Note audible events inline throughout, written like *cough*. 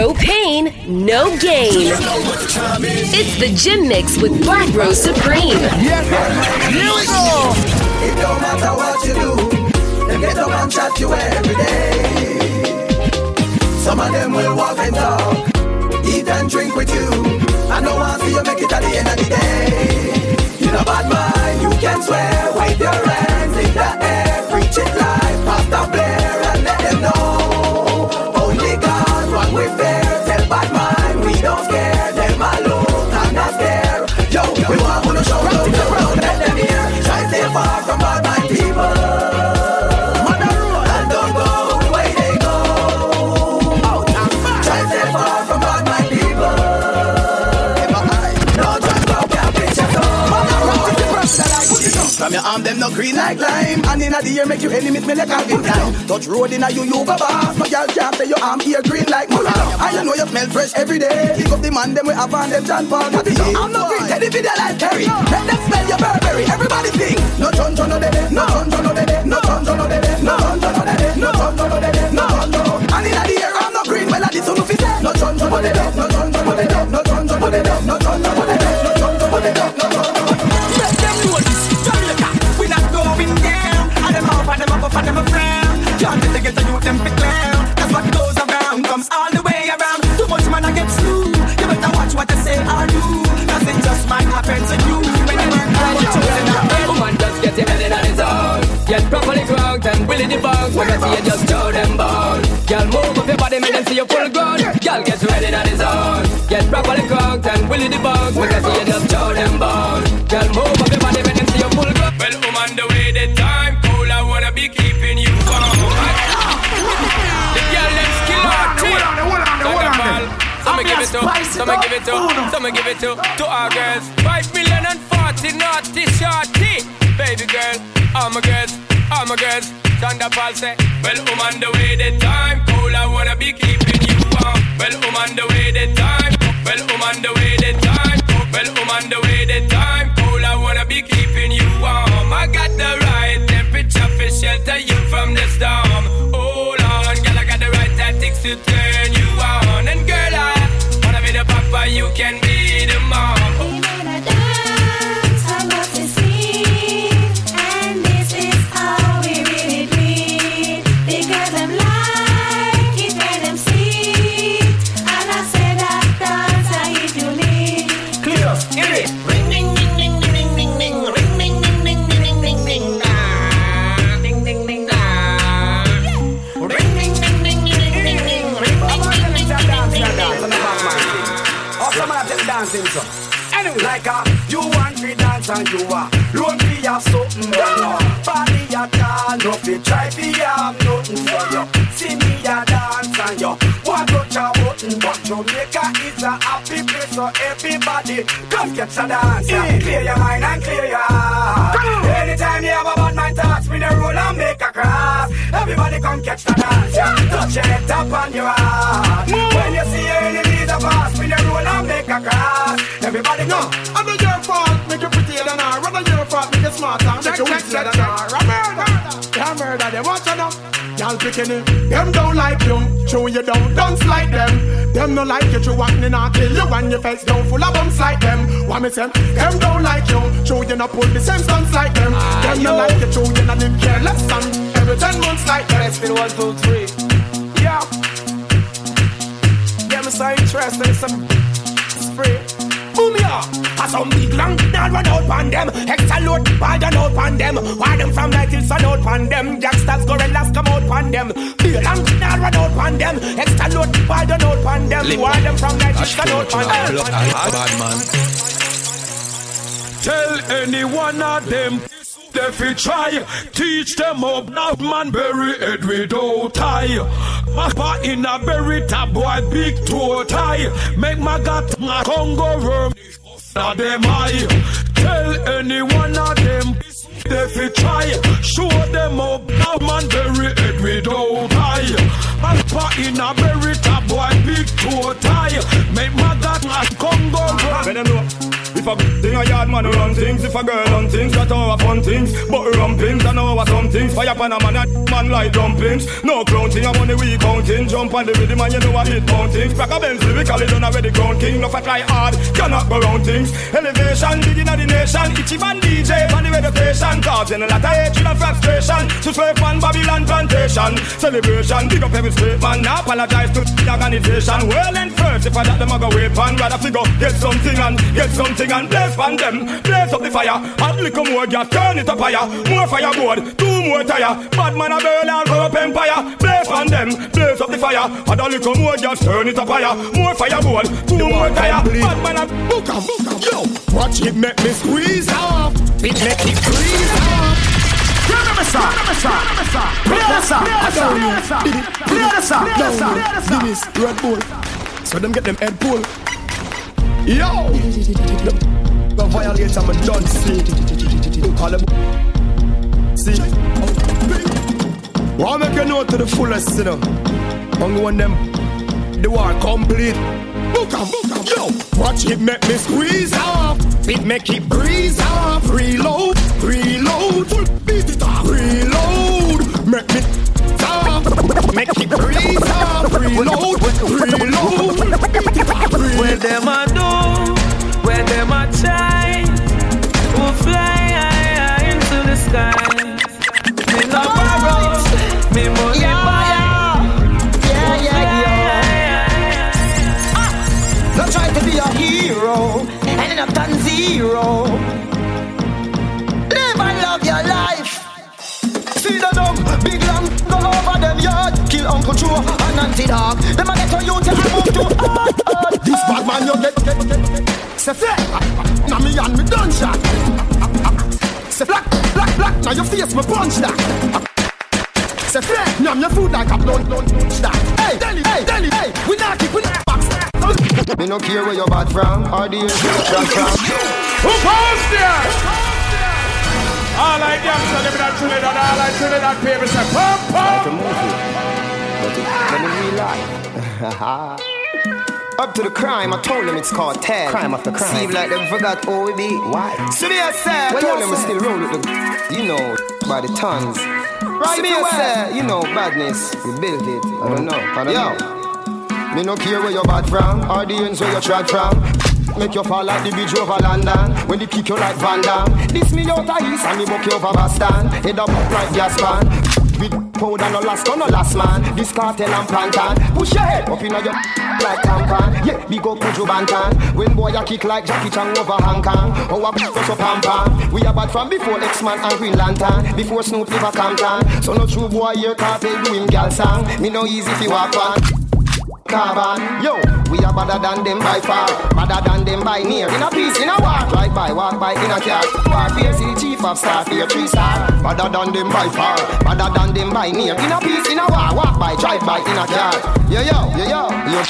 No pain, no gain. It's the gym mix with Black Rose Supreme. Here we go. It don't matter what you do, them get up and chat you every day. Some of them will walk and talk, eat and drink with you. I know I see you make it at the end of the day. In a bad mind, you can swear, wave your hands in the air, preach it live, past the Blair and no green like lime. And in the year, make you enemies, me like a good time. Touch road in a you, you boss. No girl can't say your arm here green like mullah. And you know you smell fresh every day. Pick up the man, them we have on them John Paul. I'm no green, teddy video like Terry. Let them smell your Burberry. Everybody sing. No chon chon no dede, no chon chon no dede, When I see you, just show them bone. Girl, move up your body, make them see you full grown. Girl, get ready on his own. Get properly cranked and willy the bounce. When I see you, just show them bone. Girl, move up your body, make them see you full grown. Well, I'm on the way, the time cool. I wanna be keeping you warm. The girl, them skill out. Hold on, hold on, hold on, hold on Some me give it to, some me give it to, some me give it to, to our girls. Five million and forty naughty shorty. Baby girl, all my girls, all my girls. Paul say, Well, I'm on the way, the time cool. I wanna be keeping you warm. Well, I'm on the way, the time. Well, I'm on the way, the time. Well, I'm on the way, the time cool. I wanna be keeping you warm. I got the right temperature for shelter you from the storm. Hold on, girl, I got the right tactics to turn you on. And girl, I wanna be the papa, you can be the mom. Clear, dancing so. Anyway, like a you want to dance and you are loan me have something down. Body a tall, no fit try fi have nothing for you. See me a dance and you want to touch a button, but Jamaica is a happy place so everybody come get a dance. Yeah. Clear your mind and clear your heart. Anytime you have a bad mind thoughts, we the roll and make a cross. Everybody come catch the dance. Yeah. Touch your head up on your heart. When you see your enemies we the roll and make a. Everybody No, I'm not your fault, make you prettier than her. Rather your fault, make you smarter, make you wittier than her. A murder, yeah, murder, they watch now. Y'all picking it, them don't like you, show you don't dance like them. Them no like you, true acting and kill you when your face down full of bumps like them. What me say? Them don't like you, show you not pull the same stunts like them. Ah, them no like you, show you not live careless and every ten months like them. Still one, two, three. Yeah, me so interested in some spray. boom ya. A some big long, now run out pan them. Extra load, ball down out pan them. Why them from night till sun out pan them. Gangsters, gorillas come out pan them. Big long, now run out pan them. Extra load, ball down out pan them. Why them from night till sun out pan them. Bad man. Tell any one of them If fi try teach them up now man bury head without tie Papa in a berry tab boy big toe tie make my got my Congo worm na them eye tell any one of them they fi try show them up now man bury head without tie Papa in a berry tab boy big toe tie make my got my Congo Let them know. If a thing a yard man run things. If a girl run things, that our fun things. But rum things, I know what some things. Fire pan a man, a man like dumplings. No clown thing, I'm on the counting. Jump on the rhythm and you know I hit mountains. Crack a Benz, lyrically done already ground king. No fat try hard, cannot go round things. Elevation, big in the nation. Itchy man DJ, on the radio station. Causing a lot of hatred and frustration. To swerve on Babylon plantation. Celebration, big up every man. Now apologize to the organization. Well and first, if I got them, I go wait on. Rather figure, get something and get something and blaze on them. Blaze up the fire. Add little more gas, turn it up higher. More fireboard, two more tire. Bad man a burn all go up empire. Blaze on them, blaze up the fire. Add a little more gas, turn it up higher. More fireboard, two more tire. Bad man a book em, book em. Yo, watch it make me squeeze off. It make it squeeze off. Remember, sir. Remember, sir. Play the song. Play the song. Play the song. Play the song. Play the song. This Red Bull. So them get them head pull. Yo! Go violate I'm a done see. Call them. See? Wanna make you know to the fullest, you know. I'm them. The war complete. Book em, book em. Yo! Watch it make me squeeze off. It make it breeze off. Reload, reload. Full beat it off. Reload. Make me off. Make it breeze off. Reload, reload. Beat it off. Where them a Kill Uncle and Auntie Dog. Them a get to you till I move to hard, hard. This bad man you get, get, get, get. Say fair. Now me and me done shot. Say black, black, black. Now your face me punch that. Say fair. Now your food like a blunt, blunt, blunt that. Hey, Delhi, hey, Delhi, hey. We not keep, we not box. Me no care where you're bad from or the age you're from. Who posed there? All I gangsta living in Trinidad, all I Trinidad people say pump, Like a pump. Movie, but in real life. *laughs* Up to the crime, I told them it's called tag. Crime after crime. Seem like them forgot who we be. Why? So me I say, I told them we still roll with the, you know, by the tons. Right so me I say, you know, badness, we built it. I don't know. I don't Yo. know. Me no care where you're bad from or the ends where you tried from. Make you fall like the bridge over London When they kick you like Van Damme This me out of east and me buck you over Boston Head up like gas pan With powder no last no last man. This cartel and plantain Push your head up in your like tampon Yeah, big up Kujo Bantan. When boy you kick like Jackie Chan over Hong Kong. Oh, put us up pam pam We are bad from before X-Man and Green Lantern. Before Snoop live a Compton. So no true boy here cartel doing gal song. Me no easy you walk on. Carbon, yo, we are better than them by far, better than them by near. In a piece, in a war, drive by, walk by, in a car. See of staff here, three star. Better than them by far, better than them by near. In a piece, in a war, walk by, drive by, in a car. Yo, yo, yo, yo, yo.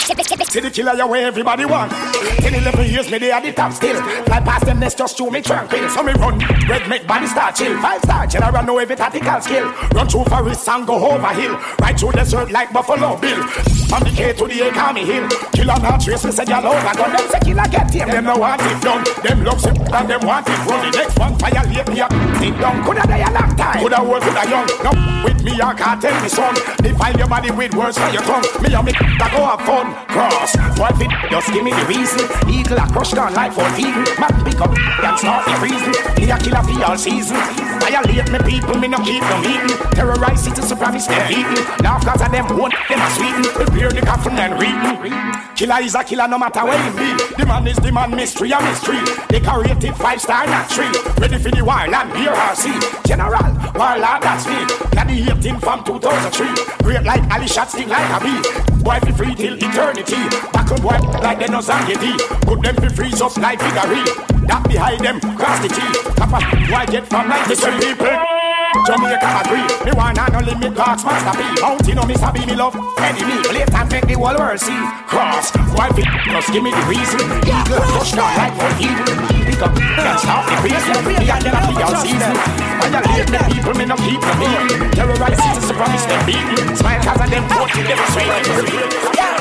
See the killer, you where everybody want. 10, 11 years, me they at the top still. Fly past them, let's just show me tranquil. So me run, red make body start chill. Five star general, know every tactical skill. Run through forest and go over hill. Right through desert like Buffalo Bill. From the K to the A, call me hill. Killer not trace, me say y'all over. Them say killer get him, them no want it done. Them love it and them want it run. The next one fire late me up. It down, coulda die a long time. Coulda old, coulda young. No, with me I can't tell me son. Defile your body with words for your tongue. Me and me that go have fun. Cross, boy fit, just give me the reason. Eagle a crush down like for vegan. Man pick up and start the reason. Me a killer for all season. Violate me people, me no keep them eating. Terrorize cities, promise them beaten. Now cause of them one, them a sweeten. Prepare the coffin and reading. Killer is a killer no matter where he be. The man is the man, mystery a mystery. Decorated five star, not three. Ready for the war, land, beer or sea. General, warlord, that's me. Gladiating from 2003. Great like Ali shot, sting like a bee. Boy, fi free till eternity. Back up, boy, like they no. Put them fi freeze up like figurine. That behind them, cross the T. Of why get from 93 people. Jamaica agree. Me wanna no limit God's master be. Mountain no Mr. B, me love enemy. Late and make the whole world see. Cross, why fi just give me the reason. Eagle push down like for evil. Pick up, can't stop the reason. Me and them a be all season. Violate the people, me no keep them here. Terrorize citizens, promise them beaten. Smile cause of them no left them, me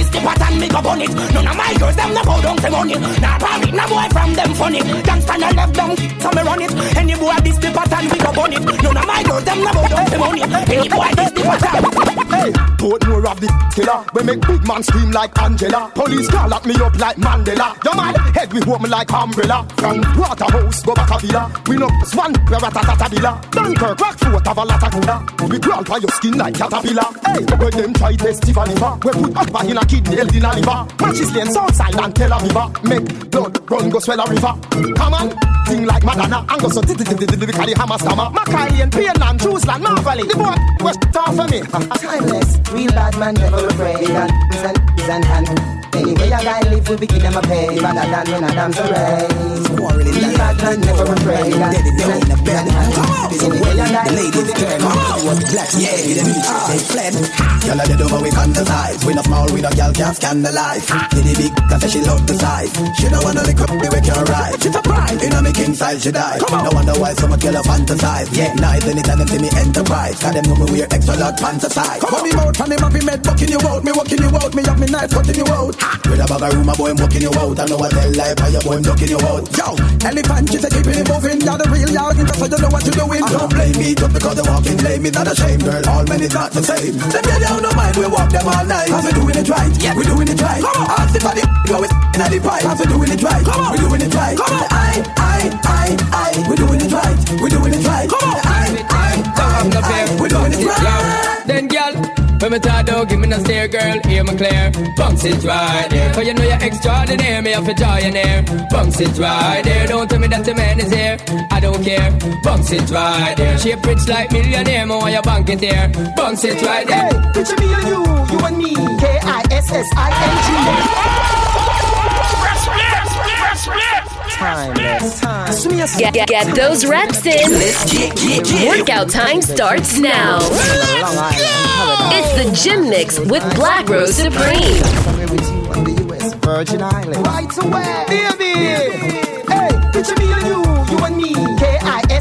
this the pattern me go bun it. None of my girls them no bow down to money. Nah probably no boy from them funny. Gangsta no left down, so me run it. Any boy this the pattern we go bun it. None of my girls them no bow down to money. Any boy this the pattern. Hey, put more of the killer. We make big man scream like Angela. Police call lock me up like Mandela. Your man head we hold me like umbrella. From Waterhouse go back a villa. We know swan we ratatata villa. Dunkirk rock foot of a lot of cooler. We by your skin like caterpillar. Hey, when them try test Tiffany We put up in a kidney, held in a liver. Matches lane Southside and Tel Aviv. Make blood run go swell a river. Come on, thing like Madonna. And go so typically hammer stammer. Mackay and Painland, Jerusalem, Marvally. The boy was tough for me. Timeless, real bad man, never afraid. And and and and. Anyway, a guy live, we be give them a pay. Rather than when a dam's a race. Real bad man, never afraid. And and and. Anyway, a guy live, we be give them a pay. Black, yeah, the music, they fled. Y'all are dead over, we fantasize. We no small, we no gal can't. Did the big, cause she love the size. She don't wanna lick up, we wake her right. She's a pride, you know me king size, she die. No wonder why some a fantasize. Yeah, nice, anytime them see me enterprise. Cause them know me wear extra large fantasize. Come on, me out, and them have me med, bucking you out. Me walking you out, me have me knife cutting you out. With a bag of a boy, I'm walking you out. I know what tell life, how your boy, I'm ducking you out. Yo, elephant, she say keeping it moving. You're the real, y'all, so you know what you're doing. Don't blame me, just because they walking, blame me, not a shame, girl. All men is not the same. Them down, no mind, we walk them all night. Cause we doing it right, yeah, we doing it right. Ask if I the body. go with in the pipe. Cause we doing it right, come on, we doing it right. Come on, I, I, I, I, we doing it right, we doing it right. Come on, I, I, I, I, we doing it right. Then, girl. When me talk down, give me no stare, girl, hear me clear. Bounce it right there. Cause you know you're extraordinary, me have to draw your near. Bounce it right there. Don't tell me that the man is here. I don't care. Bounce it right there. Shape rich like millionaire, me want your bank it there. Bounce it right there. Hey, picture me and you, you and me. Timeless, timeless. Get, get, get those reps in. Workout time starts now. It's the gym mix with Black Rose Supreme. Virgin Islands. Right away, baby. Hey, picture me and you, you and me.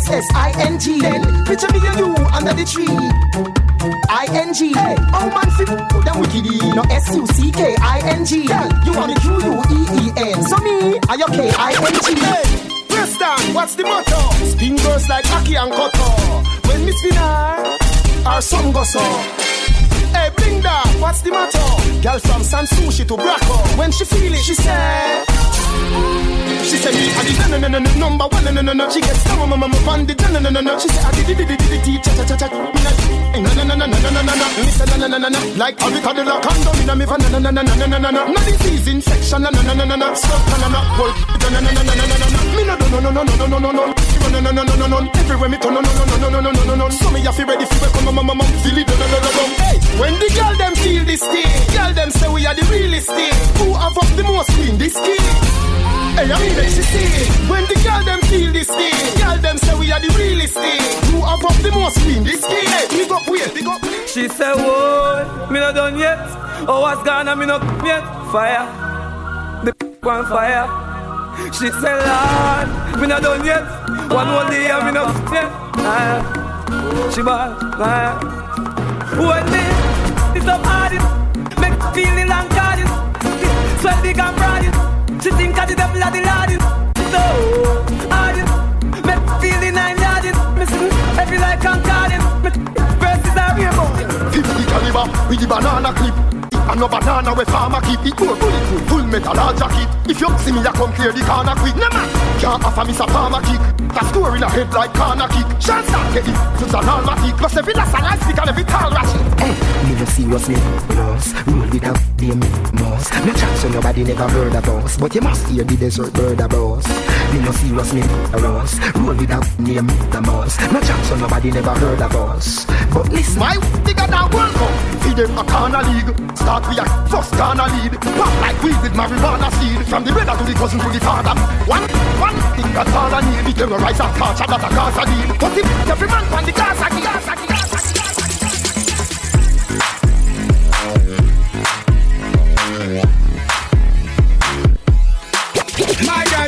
K-I-S-S-I-N-G. Then picture me and you under the tree. I-N-G. Hey, oh man, fit them wickedy. No S-U-C-K-I-N-G. You want me Q-U-E-E-N. So me, I your K-I-N-G. Hey, Preston, what's the motto? Spin girls like Aki and Koto. When Miss Finar, our song goes on. Hey, bring that, what's the matter? Girl from San Sushi to Braco. When she feel it, she say. She said me I did no no no no number one no no no no. She gets some mama mama on the no no no no. She said I did did did did did cha cha cha cha. Me no no no no no no no no no. Me say no no no no no. Like avocado la condom in me van no no no no no no no no. No disease infection no no no no no no. Stop no no no. No no no no no no no no. Me no no no no no no no no no no. No no no no no no no. Everywhere me turn no no no no no no no no no. So me have to ready for come mama mama feel it no no no no no. Hey, when the girl them feel this thing, girl them say we are the realest thing. Who have up the most queen this king? Hey, I mean make she see When the girl them feel this thing Girl them say we are the realest thing. Who have up the most win this game Hey, big up wait, big up. She say, whoa, me not done yet. Oh, what's gonna me not yet? Fire. The *laughs* one fire. She say, Lord, me not done yet. One more day me not *laughs* yet. Ah. She bad, ah. When this, up hardest Make feeling long hardest Sweat big and broadest she think I the devil of the Lord. So hard Make feeling I'm yarding Missing every like I'm carding Verses are rainbow 50 caliber with the banana clip no banana we farmer keep it more bulletproof Full metal or jacket. If you see me I come clear the corner quick. No man Can't offer me some farmer kick. A score in a head like corner kick. Chance start get it. Since an almatic Plus every last and I stick and every tall ratchet eh, Hey, me no serious me Loss Roll without name Moss. No chance so nobody never heard of us. But you must hear the desert bird of us. Me no serious me Loss Roll without name the moss. No chance so nobody never heard of us. But listen. My bigger than world cup. Feed them a corner league. Start we are first gonna lead. Pop like weed with marijuana seed. From the brother to the cousin to the father. One, one thing that father need The terrorize and torture that a Gaza need But if every man from the Gaza, the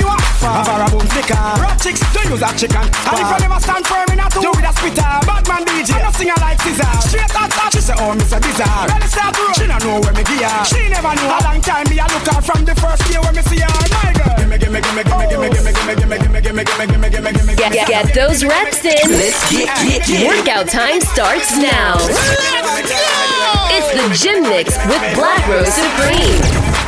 you a fan. A boom sticker. Rap chicks, don't use a chicken. And if you never stand firm in a two with a spitter, bad man DJ. I'm singer like scissor. Straight out top. She say, oh, Mr. Bizarre. Ready start road. She don't know where me gear. She never knew. A long time me a look her from the first year when me see her. My girl. Get, get those reps in. Let's get, get, get. Workout time starts now. It's the Gym Mix with Black Rose Supreme.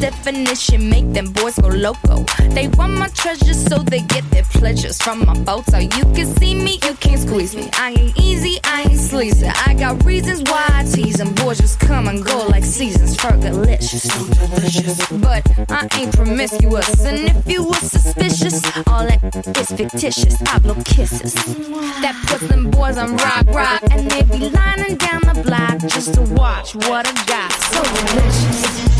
definition make them boys go loco. They want my treasure, so they get their pleasures from my boat. So you can see me, you can't squeeze me. I ain't easy, I ain't sleazy. I got reasons why I tease them. Boys just come and go like seasons. for so delicious. But I ain't promiscuous, and if you were suspicious, all that is fictitious. I blow kisses. That puts them boys on rock, rock, and they be lining down the block just to watch what I got. So delicious.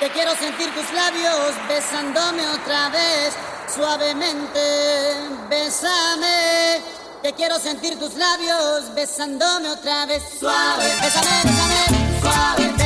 Te quiero sentir tus labios besándome otra vez, suavemente, besame. Te quiero sentir tus labios besándome otra vez, suave, besame, besame, suave.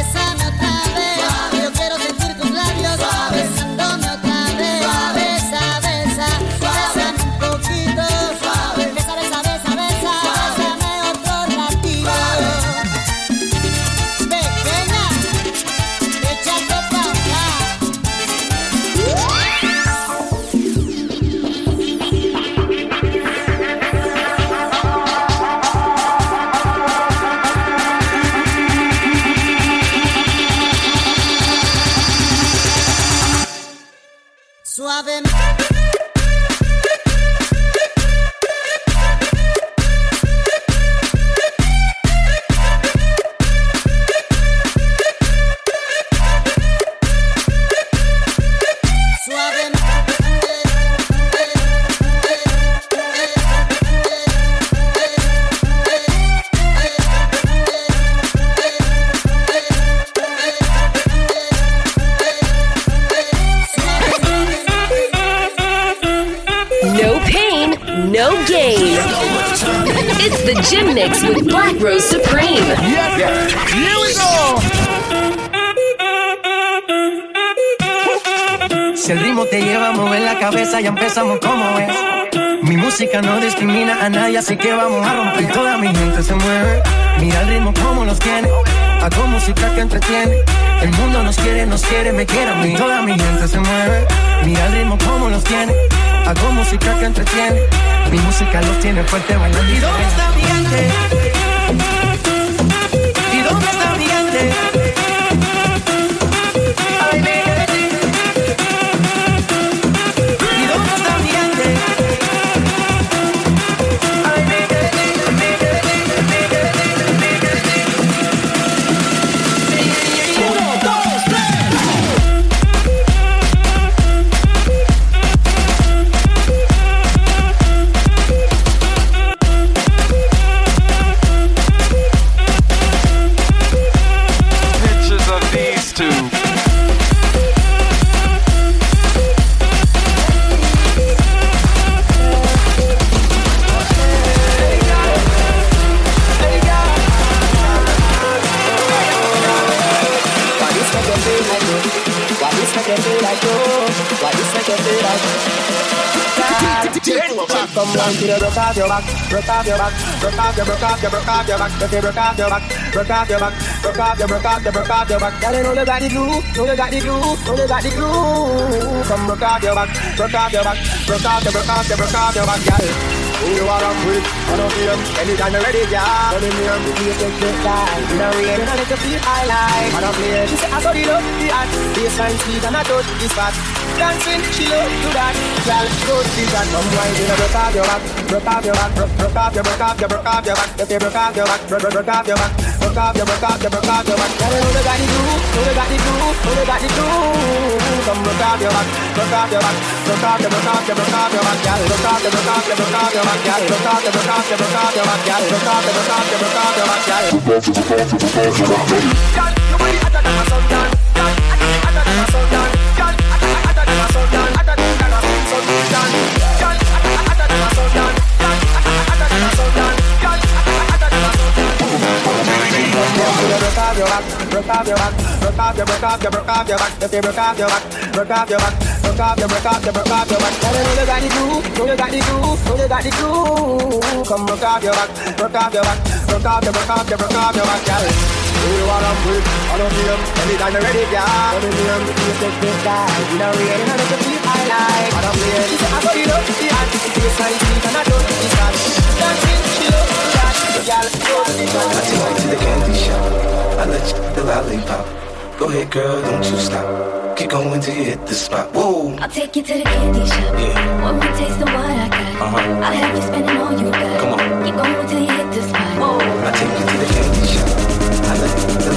Mira el ritmo como los tiene. Hago música que entretiene. El mundo nos quiere, nos quiere, me quiere a mí. Toda mi gente se mueve. Mira el ritmo como los tiene. Hago música que entretiene. Mi música los tiene fuerte bailando. ¿Y dónde está mi gente? ¿Y dónde está mi gente? Come down to the broke off your back, broke off your back, broke off your, broke off your, broke off your back, broke off your back, broke off your back, broke off your, broke off your, broke off your back. Girl, you know you got the glue, know you got the glue, know you got the glue. Come broke off your back, broke off your back, broke off your, broke off your, broke off your back, girl. You are up with? I don't feel anytime you're ready, yeah. I'm the you take your time. In a I let you feel high life. I don't play. She say I saw the love, the act. Baseline speed and I touch the spot. Dancing, she love to that. Girl, go to that. Come wine, you know, broke off your back, broke off your back, broke, broke off your, broke off your, broke off your back. If you broke off your back, broke, broke off your back, broke off your, broke off your, broke off your back. Girl, know you got the glue, know you got the glue, know you got the glue. Come broke off your back, broke off your back, broke off your, broke off your, broke off your back. Girl, broke off your, broke off your, broke off your back. Girl, broke off your, broke off your, broke off your back. Girl, broke off your, broke off your, broke off your back. Girl, broke off your, broke off your, broke off your back. Girl, you body hotter than a sundown. Girl, hotter than a sundown. If you off your back, off your back, off your, off your, off your back. You got the you got the you got the glue. Come broke off your back, broke off your back, broke off your, broke off your, broke off your back, girl. Who you wanna with? I don't feel anytime you're ready, girl. Tell me I'm the you take this guy. You know we ain't I like. I don't play. She say I you love the act. Face and I don't that. Dancing, she love that. Girl, go to the I take you to the candy shop. I let you the lollipop. Go ahead, girl, don't you stop. Keep going till you hit the spot. Whoa. I'll take you to the candy shop. Yeah. One more taste of what I got. Uh-huh. I'll have you spending all you got. Come on. Keep going till you hit the spot. Whoa! I'll take you to the candy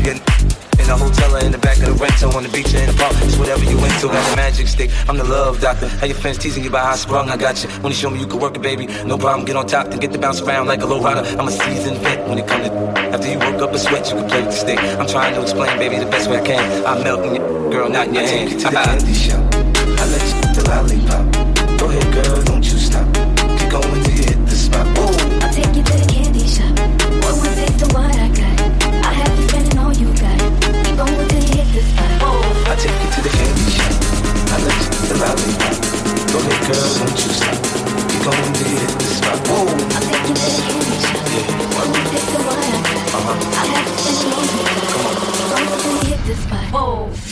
In a hotel or in the back of the rental, on the beach or in the park, it's whatever you into. Got the magic stick, I'm the love doctor. How your friends teasing you about how I sprung, I got you. When you show me you can work it, baby, no problem. Get on top, then get the bounce around like a low rider. I'm a seasoned vet when it comes to. After you work up a sweat, you can play with the stick. I'm trying to explain, baby, the best way I can. I'm melting your girl, not in your I hand. take you to the candy shop. I let you the lollipop. Hit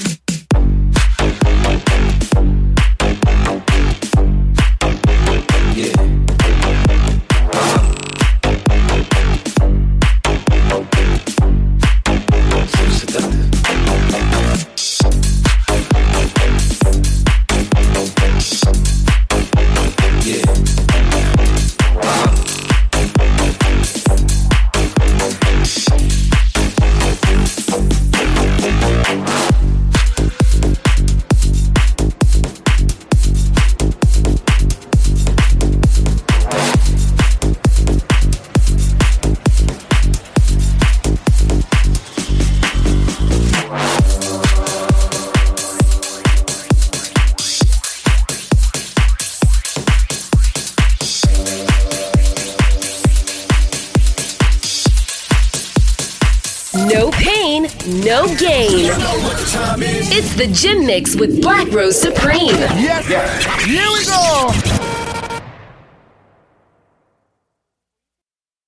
Mix with Black Rose Supreme. Yes, here we go.